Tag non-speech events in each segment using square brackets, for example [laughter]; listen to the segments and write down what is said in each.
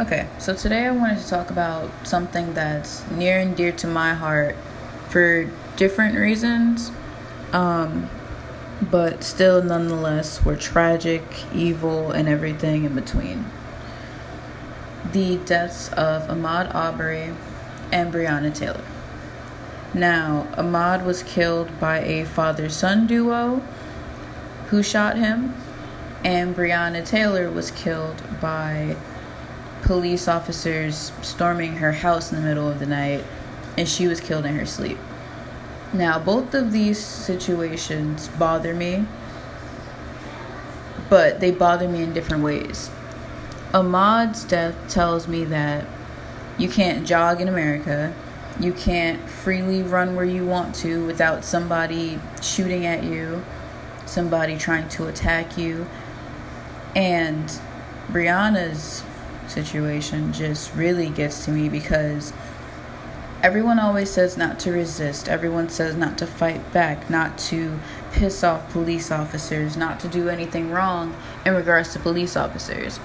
Okay, so today I wanted to talk about something that's near and dear to my heart for different reasons, um, but still nonetheless were tragic, evil, and everything in between. The deaths of Ahmaud Arbery and Breonna Taylor. Now, Ahmaud was killed by a father son duo who shot him, and Breonna Taylor was killed by police officers storming her house in the middle of the night, and she was killed in her sleep. Now, both of these situations bother me, but they bother me in different ways. Ahmaud's death tells me that you can't jog in America, you can't freely run where you want to without somebody shooting at you, somebody trying to attack you. And Breonna's situation just really gets to me because everyone always says not to resist. Everyone says not to fight back, not to piss off police officers, not to do anything wrong in regards to police officers.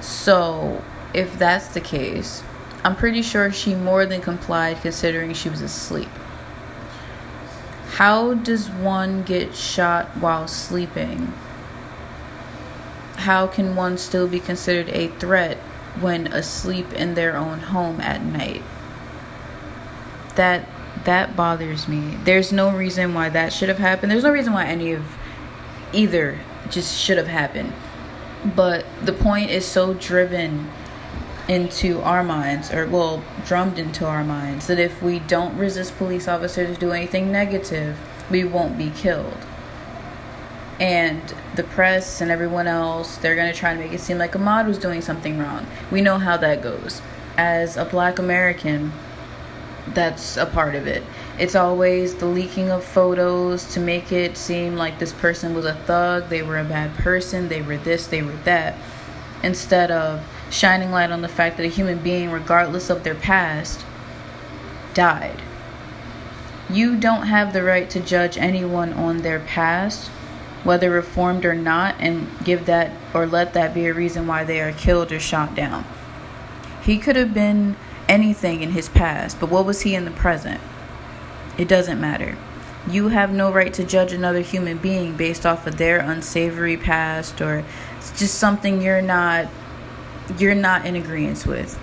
So, if that's the case, I'm pretty sure she more than complied considering she was asleep. How does one get shot while sleeping? How can one still be considered a threat when asleep in their own home at night? That that bothers me. There's no reason why that should have happened. There's no reason why any of either just should have happened. But the point is so driven into our minds, or well, drummed into our minds, that if we don't resist police officers do anything negative, we won't be killed and the press and everyone else they're going to try to make it seem like ahmaud was doing something wrong. We know how that goes. As a black American, that's a part of it. It's always the leaking of photos to make it seem like this person was a thug, they were a bad person, they were this, they were that, instead of shining light on the fact that a human being, regardless of their past, died. You don't have the right to judge anyone on their past whether reformed or not, and give that or let that be a reason why they are killed or shot down. He could have been anything in his past, but what was he in the present? It doesn't matter. You have no right to judge another human being based off of their unsavory past or it's just something you're not you're not in agreement with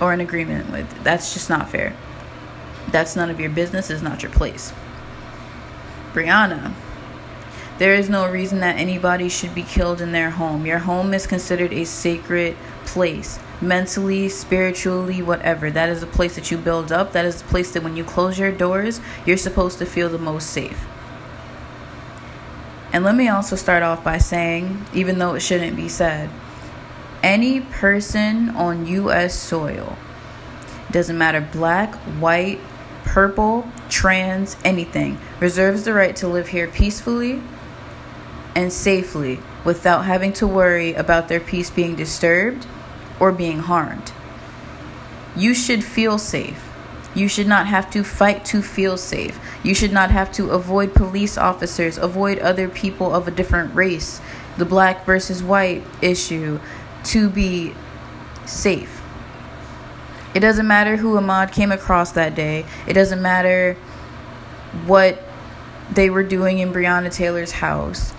or in agreement with. That's just not fair. That's none of your business, it's not your place. Breonna there is no reason that anybody should be killed in their home. Your home is considered a sacred place. Mentally, spiritually, whatever. That is a place that you build up. That is a place that when you close your doors, you're supposed to feel the most safe. And let me also start off by saying, even though it shouldn't be said, any person on U.S. soil, doesn't matter black, white, purple, trans, anything, reserves the right to live here peacefully and safely without having to worry about their peace being disturbed or being harmed. You should feel safe. You should not have to fight to feel safe. You should not have to avoid police officers, avoid other people of a different race, the black versus white issue, to be safe. It doesn't matter who Ahmaud came across that day. It doesn't matter what they were doing in Breonna Taylor's house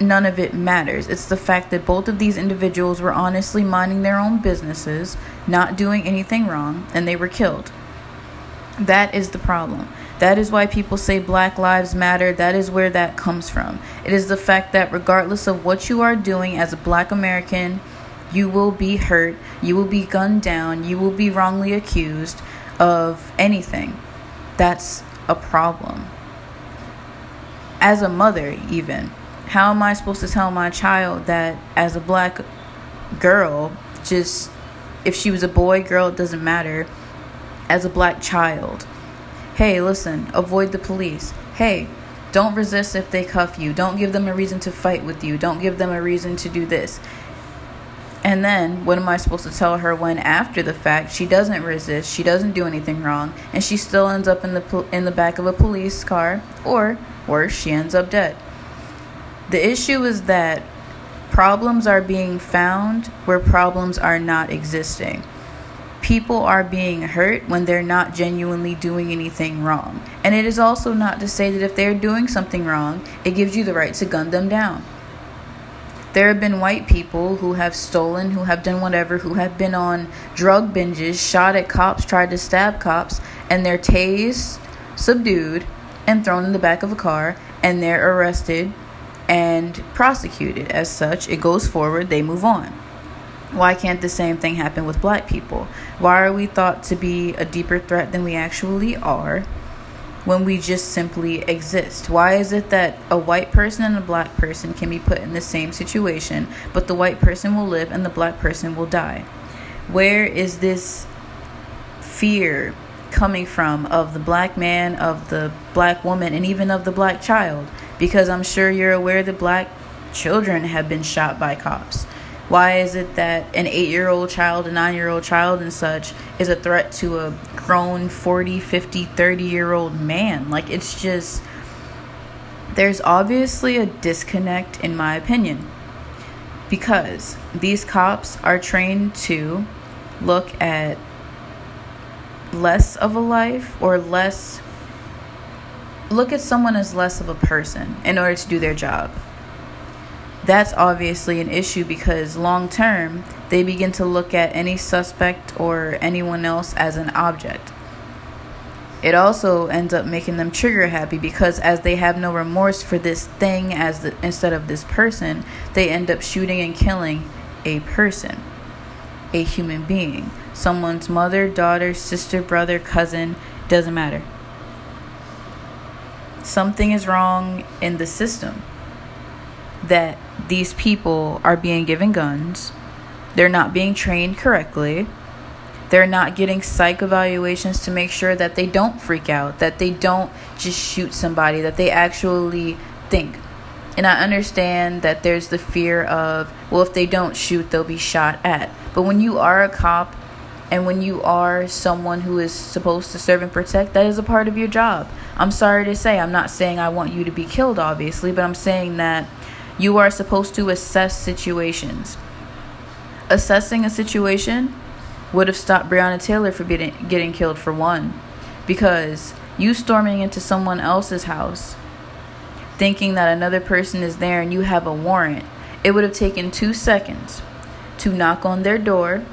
none of it matters. It's the fact that both of these individuals were honestly minding their own businesses, not doing anything wrong, and they were killed. That is the problem. That is why people say Black Lives Matter. That is where that comes from. It is the fact that regardless of what you are doing as a black American, you will be hurt, you will be gunned down, you will be wrongly accused of anything. That's a problem. As a mother, even how am I supposed to tell my child that as a black girl, just if she was a boy, girl, it doesn't matter, as a black child, hey, listen, avoid the police. Hey, don't resist if they cuff you. Don't give them a reason to fight with you. Don't give them a reason to do this. And then, what am I supposed to tell her when, after the fact, she doesn't resist, she doesn't do anything wrong, and she still ends up in the in the back of a police car, or worse, she ends up dead. The issue is that Problems are being found where problems are not existing. People are being hurt when they're not genuinely doing anything wrong. And it is also not to say that if they're doing something wrong, it gives you the right to gun them down. There have been white people who have stolen, who have done whatever, who have been on drug binges, shot at cops, tried to stab cops, and they're tased, subdued, and thrown in the back of a car, and they're arrested and prosecuted. As such, it goes forward, they move on. Why can't the same thing happen with black people? Why are we thought to be a deeper threat than we actually are? when we just simply exist? Why is it that a white person and a black person can be put in the same situation, but the white person will live and the black person will die? Where is this fear coming from of the black man, of the black woman, and even of the black child? Because I'm sure you're aware that black children have been shot by cops. Why is it that an eight year old child, a nine year old child, and such is a threat to a grown 40, 50, 30 year old man? Like, it's just, there's obviously a disconnect, in my opinion, because these cops are trained to look at less of a life or less look at someone as less of a person in order to do their job that's obviously an issue because long term, they begin to look at any suspect or anyone else as an object. It also ends up making them trigger happy because as they have no remorse for this thing as the, instead of this person, they end up shooting and killing a person, a human being, someone's mother, daughter, sister, brother, cousin, doesn't matter. Something is wrong in the system that these people are being given guns, they're not being trained correctly, they're not getting psych evaluations to make sure that they don't freak out, that they don't just shoot somebody, that they actually think. And I understand that there's the fear of, well, if they don't shoot, they'll be shot at. But when you are a cop and when you are someone who is supposed to serve and protect, that is a part of your job. I'm sorry to say, I'm not saying I want you to be killed, obviously, but I'm saying that you are supposed to assess situations. Assessing a situation would have stopped Breonna Taylor from getting, getting killed for one. Because you storming into someone else's house, thinking that another person is there and you have a warrant, it would have taken two seconds to knock on their door,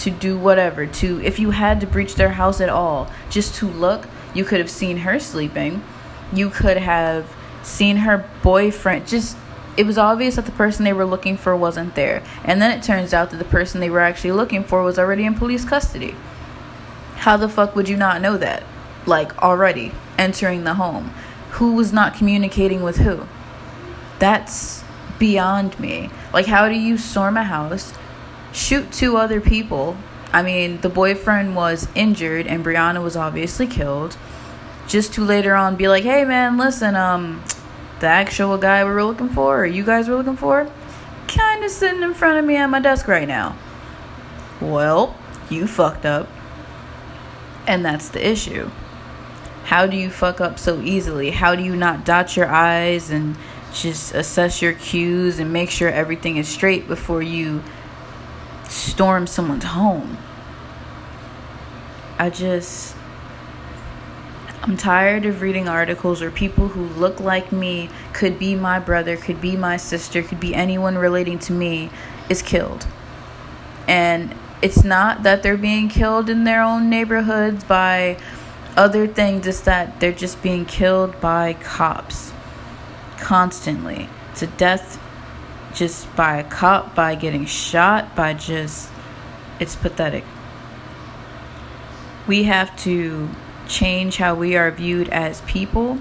to do whatever, to, if you had to breach their house at all, just to look, you could have seen her sleeping. You could have seen her boyfriend, just it was obvious that the person they were looking for wasn't there. And then it turns out that the person they were actually looking for was already in police custody. How the fuck would you not know that? Like, already entering the home. Who was not communicating with who? That's beyond me. Like, how do you storm a house, shoot two other people? I mean, the boyfriend was injured and Breonna was obviously killed. Just to later on be like, hey man, listen, um, the actual guy we were looking for, or you guys were looking for, kind of sitting in front of me at my desk right now. Well, you fucked up. And that's the issue. How do you fuck up so easily? How do you not dot your I's and just assess your cues and make sure everything is straight before you storm someone's home? I just I'm tired of reading articles where people who look like me, could be my brother, could be my sister, could be anyone relating to me, is killed. And it's not that they're being killed in their own neighborhoods by other things, it's that they're just being killed by cops constantly to death just by a cop, by getting shot, by just. It's pathetic. We have to change how we are viewed as people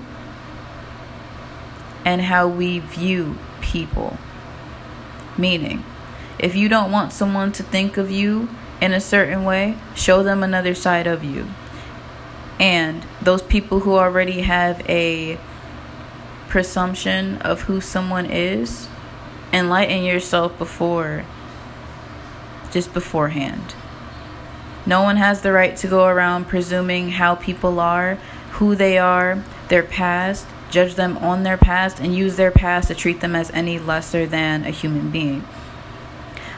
and how we view people. Meaning, if you don't want someone to think of you in a certain way, show them another side of you. And those people who already have a presumption of who someone is, enlighten yourself before, just beforehand. No one has the right to go around presuming how people are, who they are, their past, judge them on their past, and use their past to treat them as any lesser than a human being.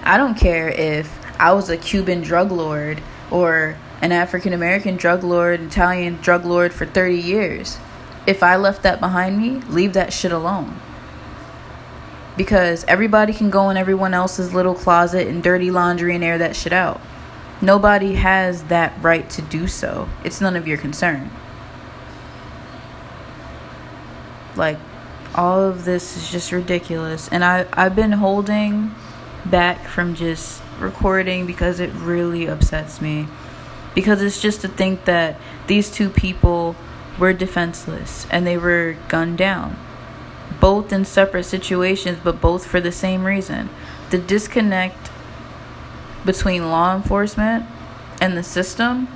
I don't care if I was a Cuban drug lord or an African American drug lord, Italian drug lord for 30 years. If I left that behind me, leave that shit alone. Because everybody can go in everyone else's little closet and dirty laundry and air that shit out. Nobody has that right to do so. It's none of your concern. Like, all of this is just ridiculous. And I, I've been holding back from just recording because it really upsets me. Because it's just to think that these two people were defenseless and they were gunned down. Both in separate situations, but both for the same reason. The disconnect between law enforcement and the system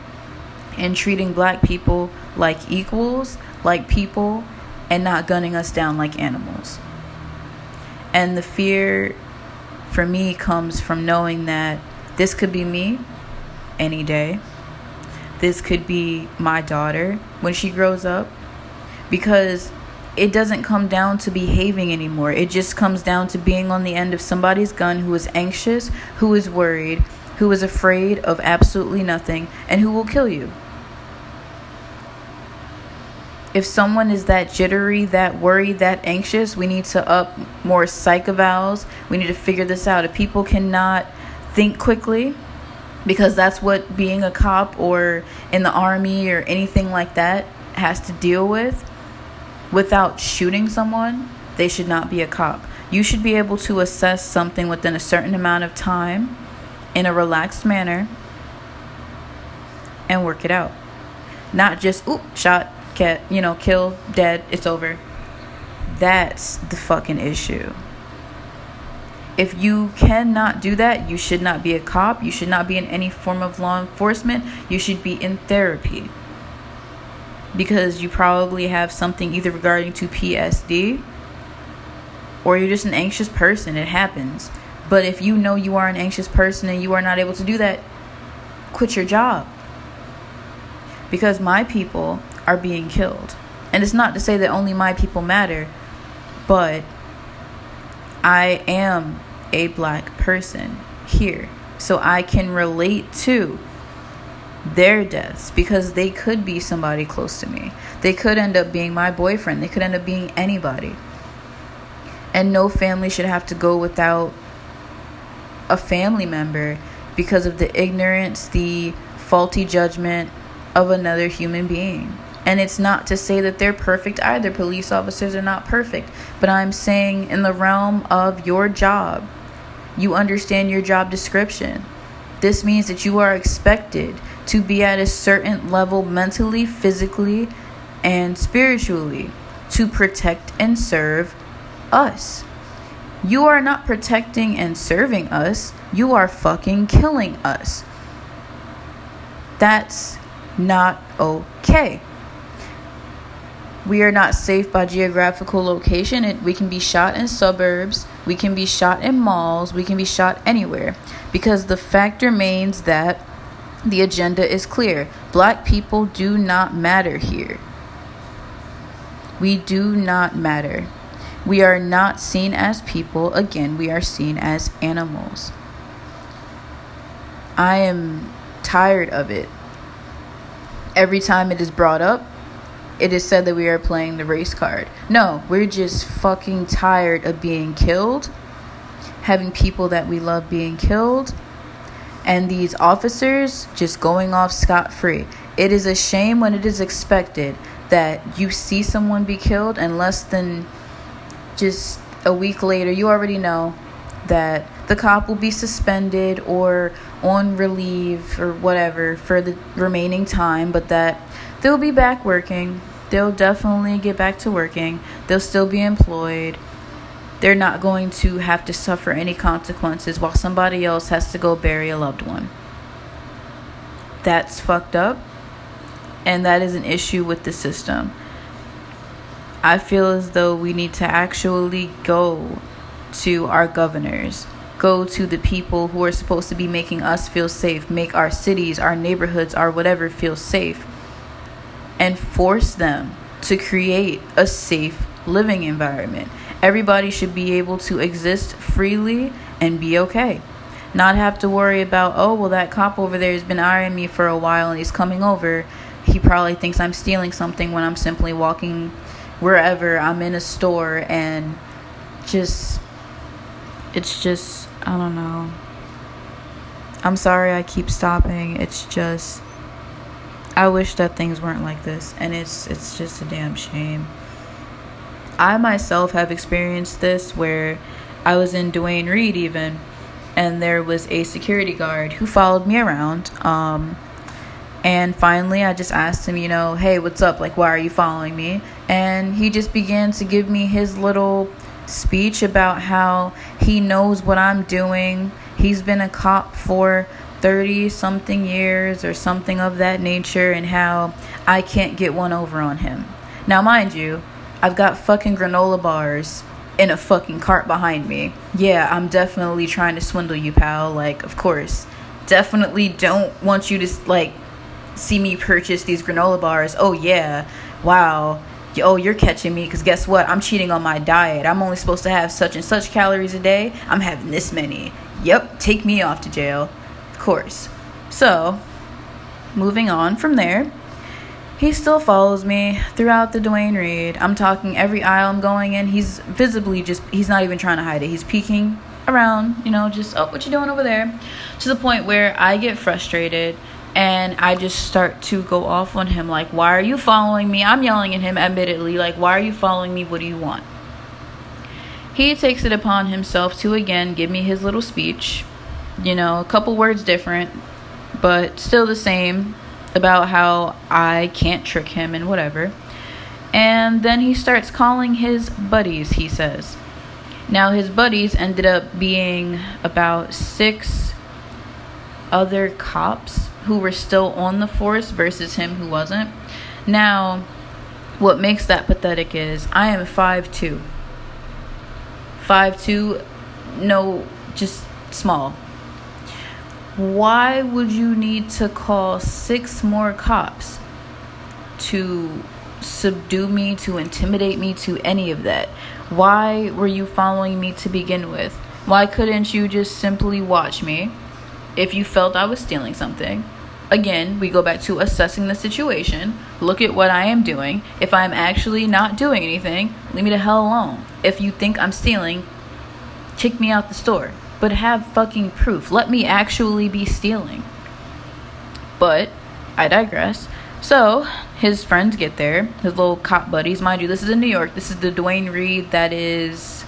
and treating black people like equals, like people, and not gunning us down like animals. And the fear for me comes from knowing that this could be me any day. This could be my daughter when she grows up. Because it doesn't come down to behaving anymore. It just comes down to being on the end of somebody's gun who is anxious, who is worried, who is afraid of absolutely nothing, and who will kill you. If someone is that jittery, that worried, that anxious, we need to up more psych evals. We need to figure this out. If people cannot think quickly, because that's what being a cop or in the army or anything like that has to deal with without shooting someone, they should not be a cop. You should be able to assess something within a certain amount of time in a relaxed manner and work it out. Not just, oop, shot, cat, you know, kill, dead, it's over. That's the fucking issue. If you cannot do that, you should not be a cop. You should not be in any form of law enforcement. You should be in therapy. Because you probably have something either regarding to PSD or you're just an anxious person. It happens. But if you know you are an anxious person and you are not able to do that, quit your job. Because my people are being killed. And it's not to say that only my people matter, but I am a black person here. So I can relate to their deaths because they could be somebody close to me. They could end up being my boyfriend. They could end up being anybody. And no family should have to go without a family member because of the ignorance, the faulty judgment of another human being. And it's not to say that they're perfect either. Police officers are not perfect. But I'm saying, in the realm of your job, you understand your job description. This means that you are expected to be at a certain level mentally, physically, and spiritually to protect and serve us. You are not protecting and serving us, you are fucking killing us. That's not okay. We are not safe by geographical location. It, we can be shot in suburbs, we can be shot in malls, we can be shot anywhere. Because the fact remains that the agenda is clear. Black people do not matter here. We do not matter. We are not seen as people. Again, we are seen as animals. I am tired of it. Every time it is brought up, it is said that we are playing the race card. No, we're just fucking tired of being killed, having people that we love being killed, and these officers just going off scot free. It is a shame when it is expected that you see someone be killed and less than just a week later, you already know that the cop will be suspended or on relief or whatever for the remaining time, but that they'll be back working. They'll definitely get back to working. They'll still be employed. They're not going to have to suffer any consequences while somebody else has to go bury a loved one. That's fucked up. And that is an issue with the system. I feel as though we need to actually go to our governors, go to the people who are supposed to be making us feel safe, make our cities, our neighborhoods, our whatever feel safe, and force them to create a safe living environment. Everybody should be able to exist freely and be okay. Not have to worry about, oh, well, that cop over there has been eyeing me for a while and he's coming over. He probably thinks I'm stealing something when I'm simply walking wherever I'm in a store and just, it's just, I don't know. I'm sorry I keep stopping. It's just, I wish that things weren't like this, and it's it's just a damn shame. I myself have experienced this where I was in Duane Reade even, and there was a security guard who followed me around. Um, and finally, I just asked him, you know, hey, what's up? Like, why are you following me? And he just began to give me his little speech about how he knows what I'm doing. He's been a cop for 30 something years or something of that nature and how I can't get one over on him. Now, mind you, I've got fucking granola bars in a fucking cart behind me. Yeah, I'm definitely trying to swindle you, pal. Like, of course. Definitely don't want you to, like, see me purchase these granola bars. Oh, yeah. Wow. Oh, you're catching me because guess what? I'm cheating on my diet. I'm only supposed to have such and such calories a day. I'm having this many. Yep, take me off to jail Of course. So, moving on from there, he still follows me throughout the Duane Reade. I'm talking every aisle I'm going in. He's visibly just, he's not even trying to hide it. He's peeking around, you know, just, oh, what you doing over there? To the point where I get frustrated and I just start to go off on him like, why are you following me? I'm yelling at him admittedly, like, why are you following me? What do you want? He takes it upon himself to again give me his little speech you know, a couple words different, but still the same about how I can't trick him and whatever. And then he starts calling his buddies, he says. Now, his buddies ended up being about six other cops who were still on the force versus him who wasn't. Now, what makes that pathetic is I am 5'2. 5'2, no, just small why would you need to call six more cops to subdue me, to intimidate me, to any of that? Why were you following me to begin with? Why couldn't you just simply watch me if you felt I was stealing something? Again, we go back to assessing the situation. Look at what I am doing. If I'm actually not doing anything, leave me the hell alone. If you think I'm stealing, kick me out the store but have fucking proof. Let me actually be stealing. But I digress. So his friends get there, his little cop buddies. Mind you, this is in New York. This is the Duane Reade that is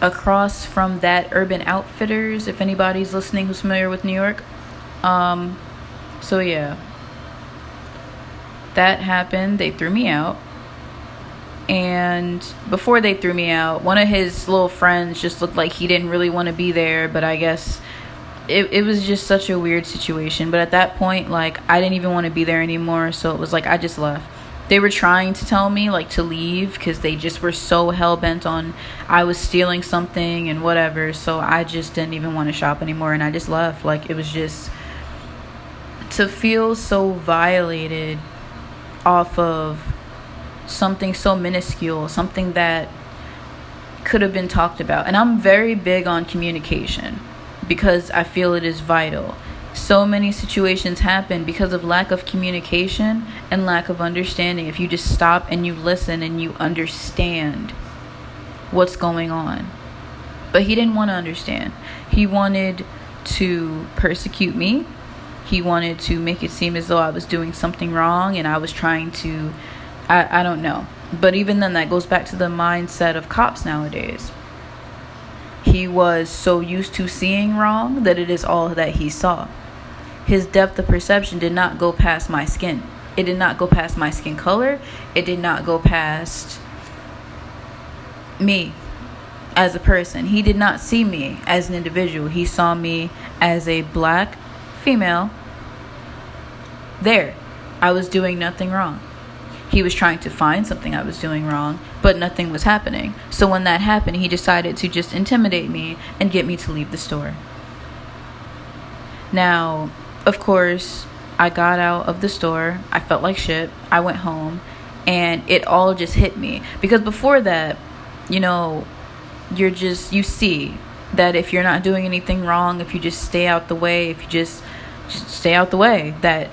across from that Urban Outfitters. If anybody's listening who's familiar with New York, um, so yeah, that happened. They threw me out and before they threw me out one of his little friends just looked like he didn't really want to be there but i guess it, it was just such a weird situation. But at that point like i didn't even want to be there anymore so it was like i just left. They were trying to tell me like to leave because they just were so hell-bent on i was stealing something and whatever so i just didn't even want to shop anymore and i just left. Like it was just to feel so violated off of something so minuscule, something that could have been talked about. And I'm very big on communication because I feel it is vital. So many situations happen because of lack of communication and lack of understanding. If you just stop and you listen and you understand what's going on. But he didn't want to understand. He wanted to persecute me. He wanted to make it seem as though I was doing something wrong and I was trying to I, I don't know. But even then, that goes back to the mindset of cops nowadays. He was so used to seeing wrong that it is all that he saw. His depth of perception did not go past my skin. It did not go past my skin color. It did not go past me as a person. He did not see me as an individual. He saw me as a black female. There, I was doing nothing wrong. He was trying to find something I was doing wrong, but nothing was happening. So when that happened, he decided to just intimidate me and get me to leave the store. Now, of course, I got out of the store. I felt like shit. I went home. and it all just hit me because before that, you know, you're just you see that if you're not doing anything wrong, if you just stay out the way, if you just, just stay out the way, that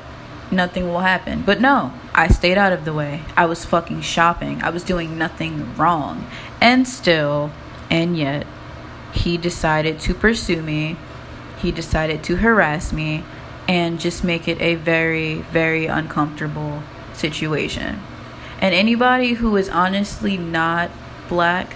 nothing will happen. But no, I stayed out of the way. I was fucking shopping. I was doing nothing wrong. And still, and yet, he decided to pursue me. He decided to harass me and just make it a very, very uncomfortable situation. And anybody who is honestly not black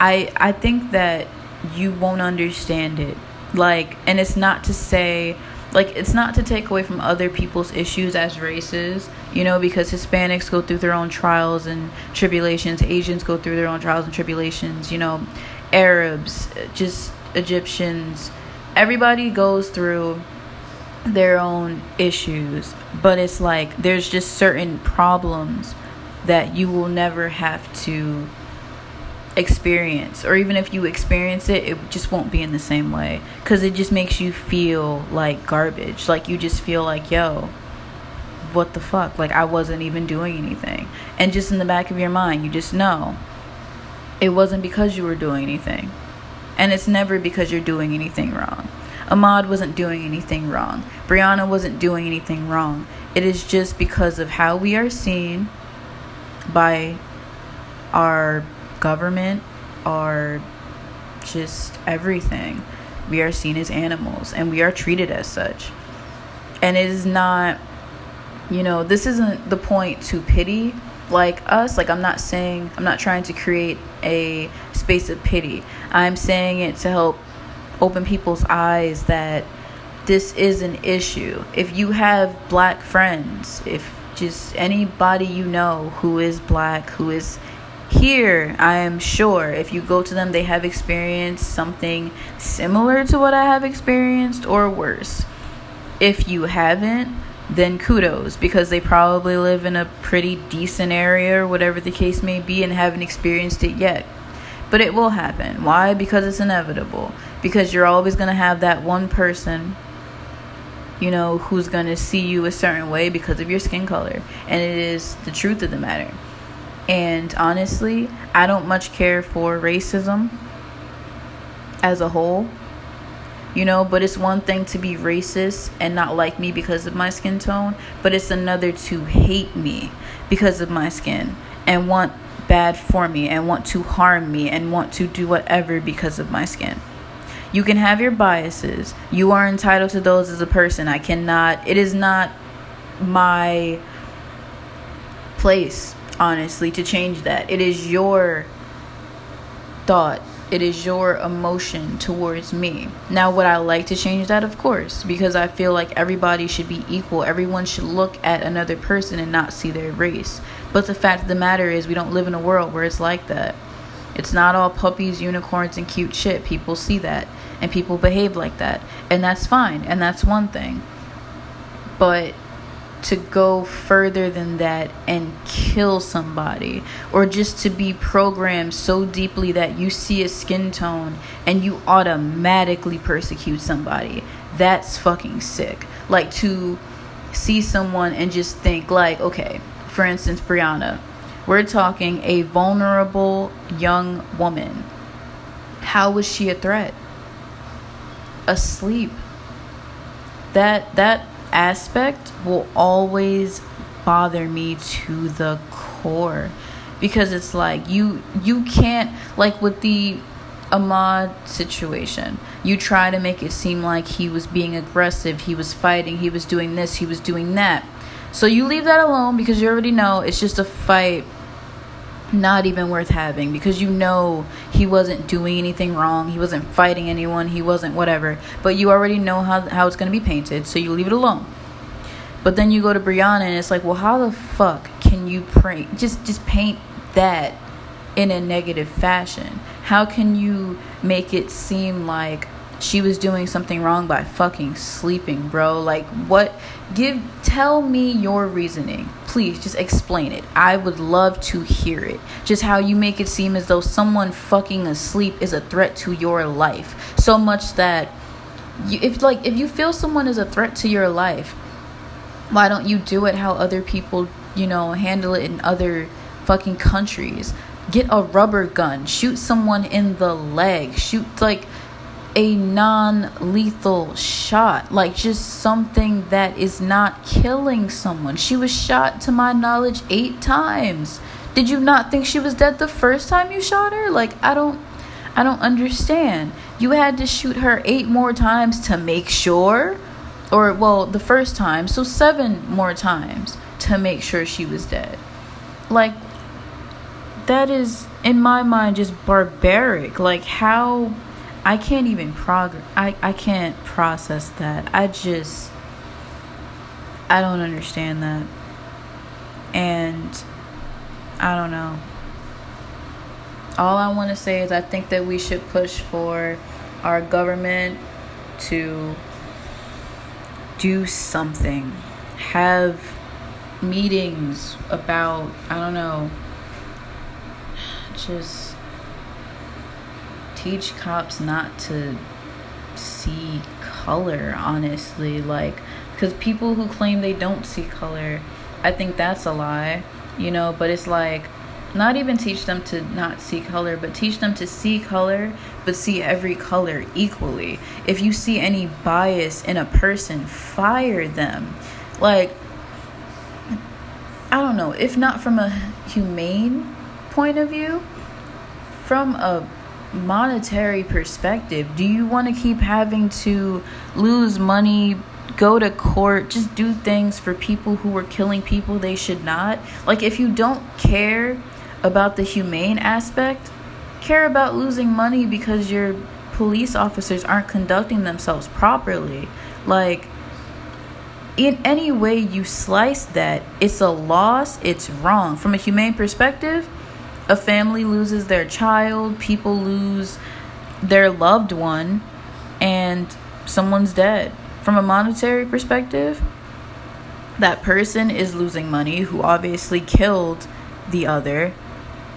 I I think that you won't understand it. Like and it's not to say like it's not to take away from other people's issues as races, you know, because Hispanics go through their own trials and tribulations, Asians go through their own trials and tribulations, you know, Arabs, just Egyptians, everybody goes through their own issues, but it's like there's just certain problems that you will never have to experience or even if you experience it it just won't be in the same way. Because it just makes you feel like garbage. Like you just feel like yo what the fuck? Like i wasn't even doing anything. And just in the back of your mind you just know it wasn't because you were doing anything. And it's never because you're doing anything wrong. Ahmaud wasn't doing anything wrong. Breonna wasn't doing anything wrong. It is just because of how we are seen by our government are just everything. We are seen as animals and we are treated as such. And it is not, you know, this isn't the point to pity like us. Like, I'm not saying, I'm not trying to create a space of pity. I'm saying it to help open people's eyes that this is an issue. If you have black friends, if just anybody you know who is black, who is here, I am sure if you go to them, they have experienced something similar to what I have experienced or worse. If you haven't, then kudos because they probably live in a pretty decent area or whatever the case may be and haven't experienced it yet. But it will happen. Why? Because it's inevitable. Because you're always going to have that one person, you know, who's going to see you a certain way because of your skin color. And it is the truth of the matter. And honestly, I don't much care for racism as a whole. You know, but it's one thing to be racist and not like me because of my skin tone, but it's another to hate me because of my skin and want bad for me and want to harm me and want to do whatever because of my skin. You can have your biases. You are entitled to those as a person. I cannot, it is not my place honestly, to change that. It is your thought, it is your emotion towards me. Now, would I like to change that? Of course, because I feel like everybody should be equal. Everyone should look at another person and not see their race. But the fact of the matter is, we don't live in a world where it's like that. It's not all puppies, unicorns, and cute shit. People see that and people behave like that. And that's fine. And that's one thing. But to go further than that and kill somebody or just to be programmed so deeply that you see a skin tone and you automatically persecute somebody. That's fucking sick. Like to see someone and just think like okay for instance breonna we're talking a vulnerable young woman. How was she a threat? Asleep. That that aspect will always bother me to the core because it's like you you can't like with the Ahmaud situation. You try to make it seem like he was being aggressive, he was fighting, he was doing this, he was doing that. So you leave that alone because you already know it's just a fight not even worth having because you know he wasn't doing anything wrong. He wasn't fighting anyone. He wasn't whatever. But you already know how, how it's going to be painted, so you leave it alone. But then you go to Breonna and it's like, well, how the fuck can you paint just just paint that in a negative fashion? How can you make it seem like she was doing something wrong by fucking sleeping, bro. Like what give tell me your reasoning. Please just explain it. I would love to hear it. Just how you make it seem as though someone fucking asleep is a threat to your life. So much that you, if like if you feel someone is a threat to your life, Why don't you do it how other people, you know, handle it in other fucking countries? Get a rubber gun, shoot someone in the leg, shoot like a non lethal shot, like just something that is not killing someone. She was shot, to my knowledge, eight times. Did you not think she was dead the first time you shot her? Like, I don't. I don't understand. You had to shoot her eight more times to make sure, or well, the first time, so seven more times to make sure she was dead. Like, that is, in my mind, just barbaric. Like, how I can't even prog I, I can't process that. I just I don't understand that. And I don't know. All I want to say is I think that we should push for our government to do something. Have meetings about I don't know [sighs] just teach cops not to see color, honestly. Like, because people who claim they don't see color, I think that's a lie, you know, but it's like, not even teach them to not see color, but teach them to see color, but see every color equally. If you see any bias in a person, fire them. Like, I don't know, if not from a humane point of view, from a monetary perspective, do you want to keep having to lose money, go to court, just do things for people who are killing people they should not? Like, if you don't care about the humane aspect, care about losing money because your police officers aren't conducting themselves properly. Like, in any way you slice that, it's a loss, it's wrong. From a humane perspective, a family loses their child, people lose their loved one, and someone's dead. From a monetary perspective, that person is losing money who obviously killed the other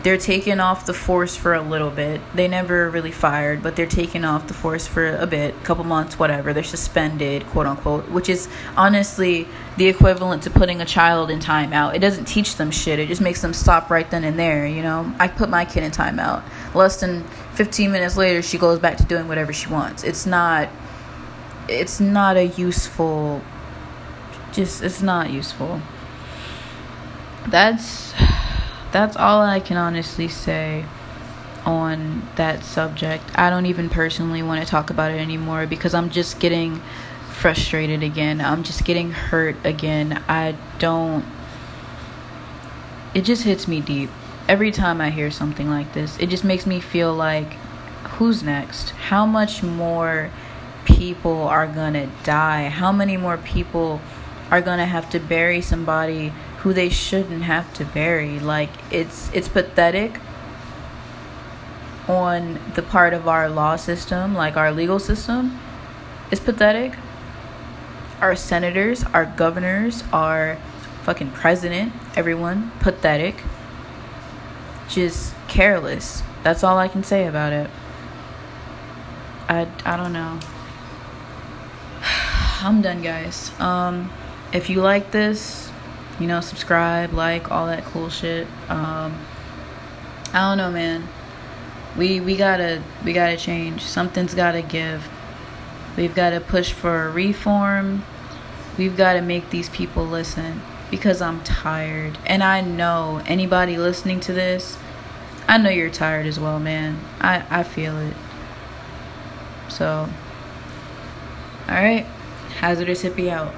they're taking off the force for a little bit. They never really fired, but they're taking off the force for a bit, couple months, whatever. They're suspended, quote unquote, which is honestly the equivalent to putting a child in timeout. It doesn't teach them shit. It just makes them stop right then and there, you know? I put my kid in timeout. Less than 15 minutes later, she goes back to doing whatever she wants. It's not it's not a useful just it's not useful. That's that's all I can honestly say on that subject. I don't even personally want to talk about it anymore because I'm just getting frustrated again. I'm just getting hurt again. I don't. It just hits me deep. Every time I hear something like this, it just makes me feel like who's next? How much more people are gonna die? How many more people are gonna have to bury somebody who they shouldn't have to bury. Like it's it's pathetic on the part of our law system, like our legal system. It's pathetic. Our senators, our governors, our fucking president, everyone, pathetic. Just careless. That's all I can say about it. I I don't know. [sighs] I'm done, guys. Um if you like this, you know, subscribe, like, all that cool shit. Um, I don't know, man. We we gotta we gotta change. Something's gotta give. We've gotta push for a reform. We've gotta make these people listen because I'm tired. And I know anybody listening to this, I know you're tired as well, man. I, I feel it. So, alright. Hazardous hippie out.